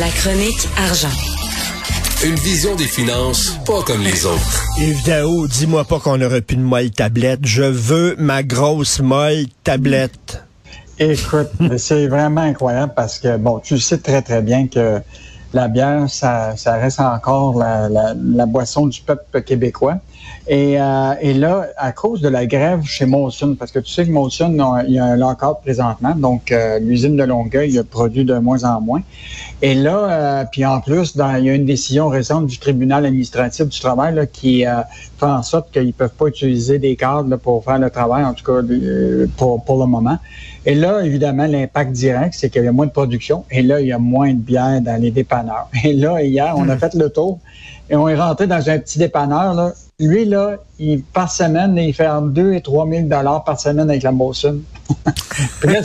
La chronique argent. Une vision des finances pas comme les autres. Yves Daou, dis-moi pas qu'on aurait plus de molle tablette. Je veux ma grosse molle tablette. Écoute, c'est vraiment incroyable parce que, bon, tu sais très, très bien que la bière, ça, reste encore la, boisson du peuple québécois. Et, euh, et, là, à cause de la grève chez Molson, parce que tu sais que Molson, il y a un lock présentement, donc euh, l'usine de Longueuil produit de moins en moins. Et là, euh, puis en plus, il y a une décision récente du tribunal administratif du travail qui fait en sorte qu'ils peuvent pas utiliser des cadres pour faire le travail, en tout cas pour, pour le moment. Et là, évidemment, l'impact direct, c'est qu'il y a moins de production. Et là, il y a moins de bière dans les dépanneurs. Et là, hier, on a hmm. fait le tour et on est rentré dans un petit dépanneur. Là. Lui, là, il, par semaine, il fait entre 2 et 3 000 par semaine avec la Molson. Puis là,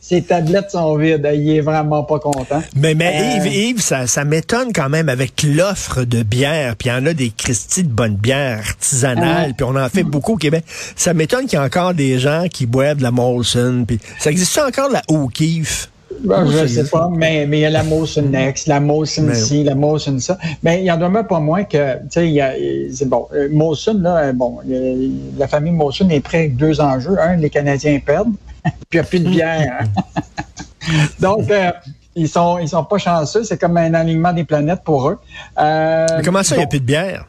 ses, tablettes sont vides. Il est vraiment pas content. Mais, mais euh, Yves, Yves, ça, ça m'étonne quand même avec l'offre de bière. Puis il y en a des Christie de bonne bière artisanale. Euh, puis on en fait beaucoup au Québec. Ça m'étonne qu'il y a encore des gens qui boivent de la Molson. Puis ça existe encore la O'Keeffe? Ben, je ne sais pas, mais, mais il y a la Molson Next, la Molson ci, la Molson ça. Mais il y en demeure pas moins que, tu sais, c'est bon. Euh, Molson, là, bon, la famille Molson est prête avec deux enjeux. Un, les Canadiens perdent, puis il n'y a plus de bière. Donc, euh, ils sont ils sont pas chanceux. C'est comme un alignement des planètes pour eux. Euh, mais comment ça, il n'y a plus de bière?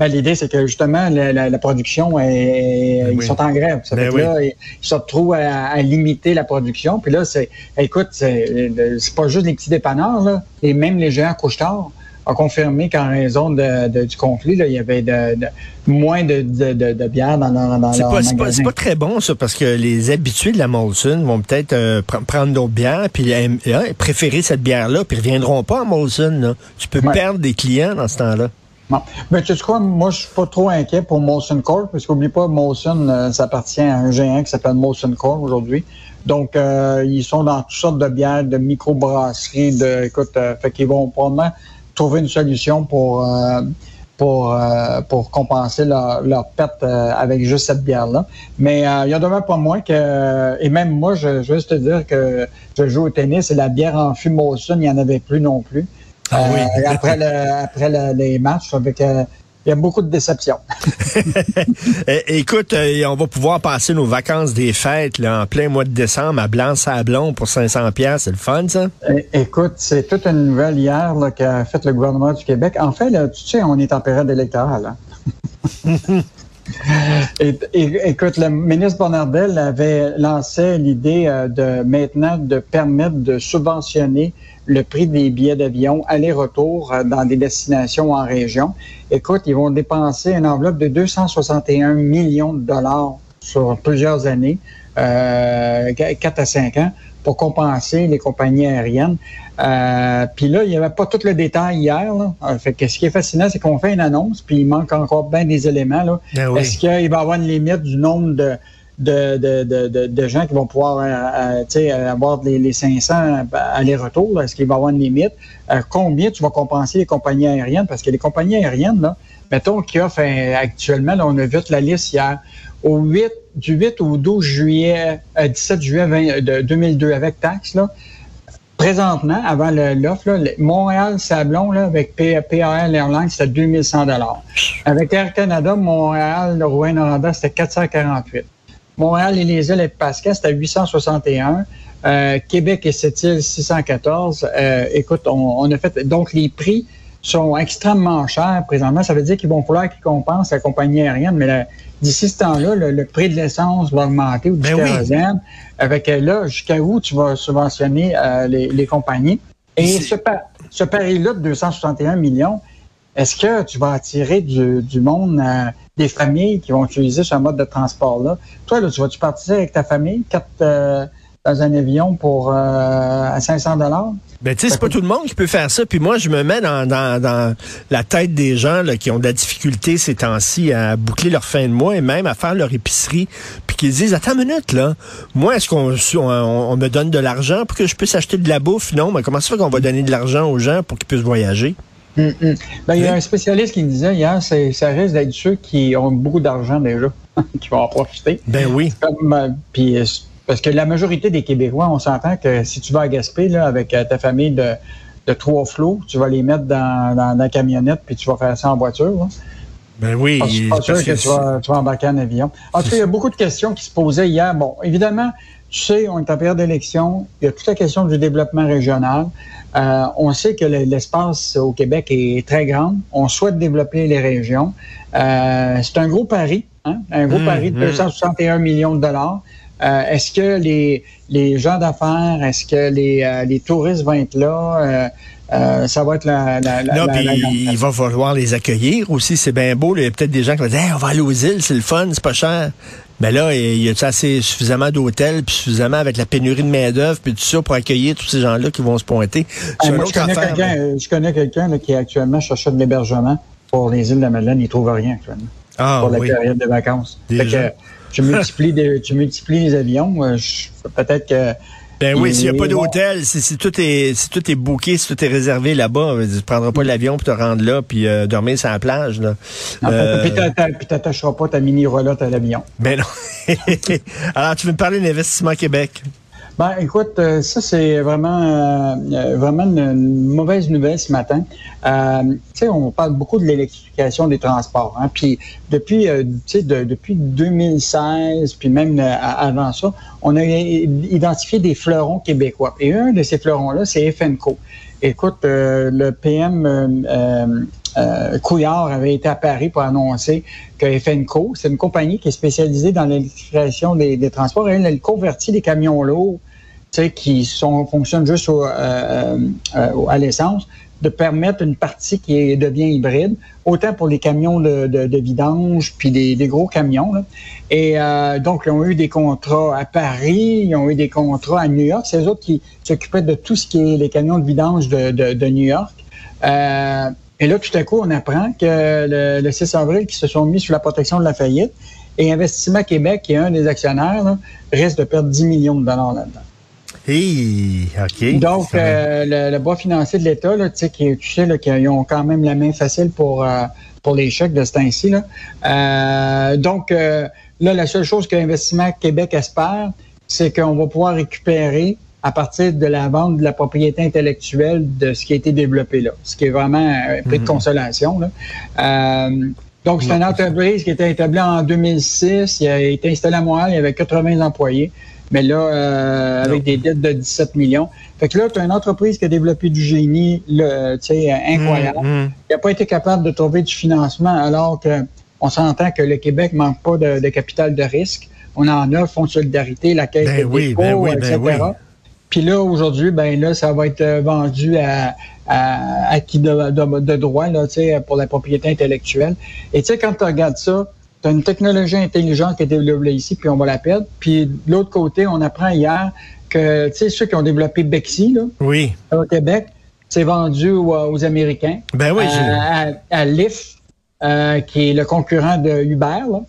Ben, L'idée, c'est que justement, la, la, production, est, ben ils sont en grève. Ça ben fait là, ils, se retrouvent à, limiter la production. Puis là, c'est, écoute, c'est, pas juste les petits dépanneurs, là, et même les géants couche ont confirmé qu'en raison de, du conflit, là, il y avait de, moins de, de, bière dans, dans, dans c'est pas, c'est pas, très bon, ça, parce que les habitués de la Molson vont peut-être euh, prendre d'autres bières, puis euh, préférer cette bière-là, puis ils reviendront pas à Molson. Là. Tu peux perdre des clients dans ce temps-là. Mais ben, tu sais quoi, moi, je suis pas trop inquiet pour Molson Corp, parce qu'oublie pas, Molson, euh, ça appartient à un géant qui s'appelle Molson Corp aujourd'hui. Donc, euh, ils sont dans toutes sortes de bières, de microbrasseries, de, écoute, euh, fait qu'ils vont probablement trouver une solution pour, pour, pour compenser leur, leur perte avec juste cette bière-là. Mais il y a demain pas moins que, et même moi, je, je veux juste te dire que je joue au tennis et la bière en fût Molson, il n'y en avait plus non plus. Ah oui. Euh, après le, après les matchs, avec euh, il y a beaucoup de déceptions. Écoute, euh, on va pouvoir passer nos vacances des fêtes là, en plein mois de décembre à Blanc-Sablon pour 500 pièces, c'est le fun ça? Écoute, c'est toute une nouvelle hier qu'a fait le gouvernement du Québec. En fait, là, tu sais, on est en période électorale. Hein? écoute, le ministre Bonardel avait lancé l'idée de maintenant de permettre de subventionner le prix des billets d'avion aller-retour euh, dans des destinations en région. Écoute, ils vont dépenser une enveloppe de 261 millions de dollars sur plusieurs années, euh, 4 à 5 ans, pour compenser les compagnies aériennes. Euh, puis là, il n'y avait pas tout le détail hier. Là. Euh, fait que ce qui est fascinant, c'est qu'on fait une annonce, puis il manque encore bien des éléments. Là. Ben Est-ce qu'il va y avoir une limite du nombre de, de, de, de, de, gens qui vont pouvoir euh, euh avoir les, les 500 aller-retour? Est-ce qu'il va y avoir une limite? Euh, combien tu vas compenser les compagnies aériennes? Parce que les compagnies aériennes, là, mettons qui offrent actuellement, là, on a vu la liste hier, au 8, du 8 au 12 juillet, 17 euh, juillet de 2002 avec taxe, là, présentement, avant l'offre, Montréal-Sablon, avec PAL Airlines, c'était 2100 Avec Air Canada, Montréal, Rouen-Noranda, c'était 448 Montréal et les îles et Pascal, c'était à 861. Euh, Québec et Sept-Îles, 614. Euh, écoute, on, a fait... Donc, les prix sont extrêmement chers présentement. Ça veut dire qu'ils vont falloir qu'ils compensent la compagnie aérienne, mais d'ici ce temps-là, le, prix de l'essence va augmenter ou du kérosène. Avec euh, là, jusqu'à où tu vas subventionner les, compagnies? Et ce, ce pari-là de 261 millions, est-ce que tu vas attirer du, du monde, euh, des familles qui vont utiliser ce mode de transport-là? Toi, là, tu vas-tu partir avec ta famille, quatre, euh, dans un avion pour euh, à 500 dollars? Ben, tu sais, c'est pas tout le monde qui peut faire ça. Puis moi, je me mets dans, dans, dans la tête des gens là, qui ont de la difficulté ces temps-ci à boucler leur fin de mois et même à faire leur épicerie. Puis qui disent, attends une minute, là. Moi, est-ce qu'on on, me donne de l'argent pour que je puisse acheter de la bouffe? Non, mais comment ça fait qu'on va donner de l'argent aux gens pour qu'ils puissent voyager? Hum, hum. Ben, il y a un spécialiste qui me disait hier, ça risque d'être ceux qui ont beaucoup d'argent déjà, qui vont en profiter. Ben oui. Euh, puis, parce que la majorité des Québécois, on s'entend que si tu vas à Gaspé là, avec euh, ta famille de, de trois flots, tu vas les mettre dans, dans, la camionnette, puis tu vas faire ça en voiture. Ben oui. Je suis pas sûr que, tu, vas, tu vas embarquer en avion. En tout cas, il y a beaucoup de questions qui se posaient hier. Bon, évidemment, tu sais, on est en période d'élection. Il y a toute la question du développement régional. Euh, on sait que l'espace au Québec est très grand. On souhaite développer les régions. Euh, c'est un gros pari, hein? un gros mmh, pari de 261 mmh. millions de dollars. Euh, est-ce que les, les gens d'affaires, est-ce que les, euh, les touristes vont être là? Euh, ça va être la. la, non, puis il va falloir les accueillir aussi. C'est bien beau. Il y a peut-être des gens qui vont dire on va aller aux îles, c'est le fun, c'est pas cher. Mais là, il y a assez suffisamment d'hôtels, puis suffisamment avec la pénurie de main-d'œuvre, puis tout ça pour accueillir tous ces gens-là qui vont se pointer. je, connais quelqu'un qui actuellement cherchait de l'hébergement pour les îles de la Madeleine. Il trouve rien actuellement. Ah, pour la période de vacances. Fait que, tu multiplies, tu multiplies les avions. Euh, peut-être que ben oui, s'il n'y a pas d'hôtel, si, tout est si tout est booké, si tout est réservé là-bas, tu ne prendras pas l'avion pour te rendre là puis euh, dormir sur la plage. Là. Euh... Puis t'attacheras pas ta mini roulotte à l'avion. Ben non. Alors, tu veux me parler d'Investissement Québec? Ben, écoute, euh, ça c'est vraiment euh, euh, vraiment une, mauvaise nouvelle ce matin. Euh, tu sais, on parle beaucoup de l'électrification des transports. Hein, puis depuis, tu sais, depuis 2016, puis même avant ça, on a identifié des fleurons québécois. Et un de ces fleurons-là, c'est FNCO. Écoute, le PM euh, Couillard avait été à Paris pour annoncer que FNCO, c'est une compagnie qui est spécialisée dans l'électrification des, transports. Elle, elle convertit des camions lourds qui sont, fonctionnent juste au, euh, euh, à l'essence, de permettre une partie qui devient hybride, autant pour les camions de, de, de vidange, puis des, des, gros camions. Là. Et euh, donc, ils ont eu des contrats à Paris, ils ont eu des contrats à New York. C'est eux autres qui s'occupaient de tout ce qui est les camions de vidange de, de New York. Euh, et là, tout à coup, on apprend que le, le 6 avril, qui se sont mis sous la protection de la faillite, et Investissement Québec, qui est un des actionnaires, là, risque de perdre 10 millions de dollars là-dedans. Hey. Donc, euh, le, le, bois financier de l'État, tu sais, qui, tu sais, qu'ils ont quand même la main facile pour, euh, pour les chèques de ce temps-ci. Euh, donc, euh, là, la seule chose qu'Investissement Québec espère, c'est qu'on va pouvoir récupérer à partir de la vente de la propriété intellectuelle de ce qui a été développé là, ce qui est vraiment un prix de mhm. consolation. Là. Euh, donc, c'est une entreprise qui a été établie en 2006. Il a été installé à Montréal. Il y avait 80 employés. Mais là, euh, avec des dettes de 17 millions. Fait que là, tu as une entreprise qui a développé du génie là, incroyable. Il mhm, mhm. n'a pas été capable de trouver du financement alors que on s'entend que le Québec manque pas de, capital de risque. On en a, Fonds de solidarité, la Caisse ben de oui, ben oui, etc. Ben puis là, aujourd'hui, ben là, ça va être euh, vendu à, à, à qui de, de, de, droit là, pour la propriété intellectuelle. Et tu sais, quand tu regardes ça, tu as une technologie intelligente qui est développée ici, puis on va la perdre. Puis de l'autre côté, on apprend hier que tu sais, ceux qui ont développé Bexy là, oui. au Québec, c'est vendu aux, Américains. Ben oui, à, à, Lyft, euh, qui est le concurrent de Uber. Là.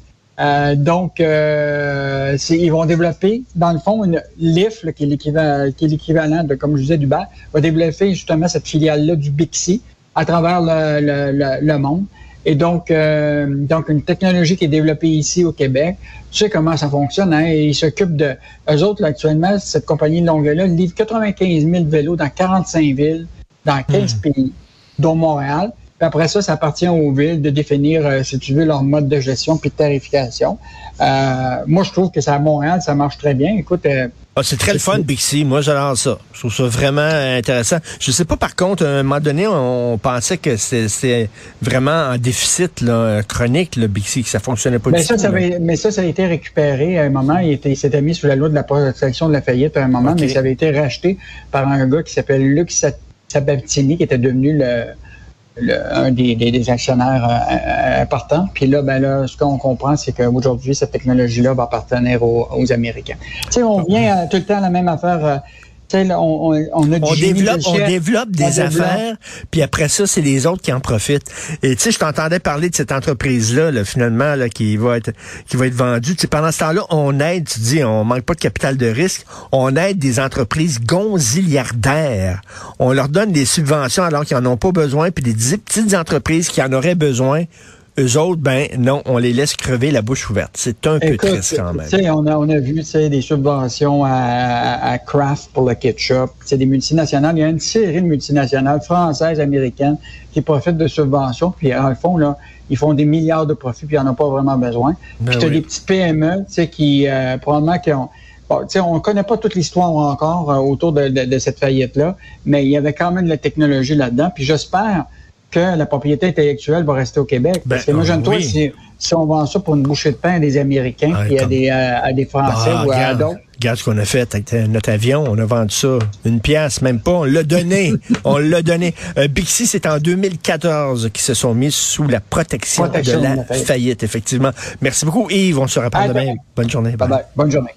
Euh, donc, euh, ils vont développer, dans le fond, une LIF, qui est l'équivalent de, comme je disais, d'Uber, va développer justement cette filiale-là du Bixi à travers le, monde. Et donc, euh, donc, une technologie qui est développée ici au Québec. Tu sais comment ça fonctionne, hein? Ils s'occupent de... Eux autres, actuellement, cette compagnie de longue-là livre 95 000 vélos dans 45 villes, dans 15 hmm. pays, dont Montréal après ça, ça appartient aux villes de définir, euh, si tu veux, leur mode de gestion puis de tarification. Euh, moi, je trouve que ça à Montréal, ça marche très bien. Écoute, euh, ah, c'est très le fun, Bixi. Moi, j'adore ça. Je trouve ça vraiment intéressant. Je sais pas, par contre, à un moment donné, on, pensait que c'était vraiment en déficit là, chronique, le Bixi, que ça fonctionnait pas mais du ça, tout. Ça avait, mais ça, ça a été récupéré à un moment. Il, était, s'était mis sous la loi de la protection de la faillite à un moment, mais ça avait été racheté par un gars qui s'appelle Luc Sabatini, qui était devenu le un des, actionnaires euh, euh, importants. Puis là, ben là, ce qu'on comprend, c'est qu'aujourd'hui, cette technologie-là va appartenir aux, Américains. Tu sais, on vient euh, tout le temps à la même affaire. On, on, on, a on développe, on développe des affaires, puis après ça, c'est les autres qui en profitent. Et tu sais, je t'entendais parler de cette entreprise-là, là, finalement, là, qui va être qui va être vendue. Tu sais, pendant ce temps-là, on aide, tu dis, on manque pas de capital de risque, on aide des entreprises gonziliardaires. On leur donne des subventions alors qu'ils en ont pas besoin, puis des petites entreprises qui en auraient besoin eux autres, ben non, on les laisse crever la bouche ouverte. C'est un peu triste quand même. On a, on a vu des subventions à, Kraft pour le ketchup. C'est des multinationales. Il y a une série de multinationales françaises, américaines qui profitent de subventions. Puis, en le fond, là, ils font des milliards de profits, puis ils n'en ont pas vraiment besoin. Ben puis, tu as des petites PME qui, euh, probablement, qui ont on ne connaît pas toute l'histoire encore euh, autour de, cette faillite-là, mais il y avait quand même de la technologie là-dedans. Puis j'espère que la propriété intellectuelle va rester au Québec. parce que ben, imagine-toi si, si, on vend ça pour une bouchée de pain à des Américains, puis à, des, à, des Français bah, ou à d'autres. Regarde ce qu'on a fait avec notre avion. On a vendu ça. Une pièce, même pas. On l'a donné. on l'a donné. Euh, Bixi, c'est en 2014 qui se sont mis sous la protection, de la faillite. effectivement. Merci beaucoup, Yves. On se reparle demain. Bonne journée. Bye bye. Bonne journée.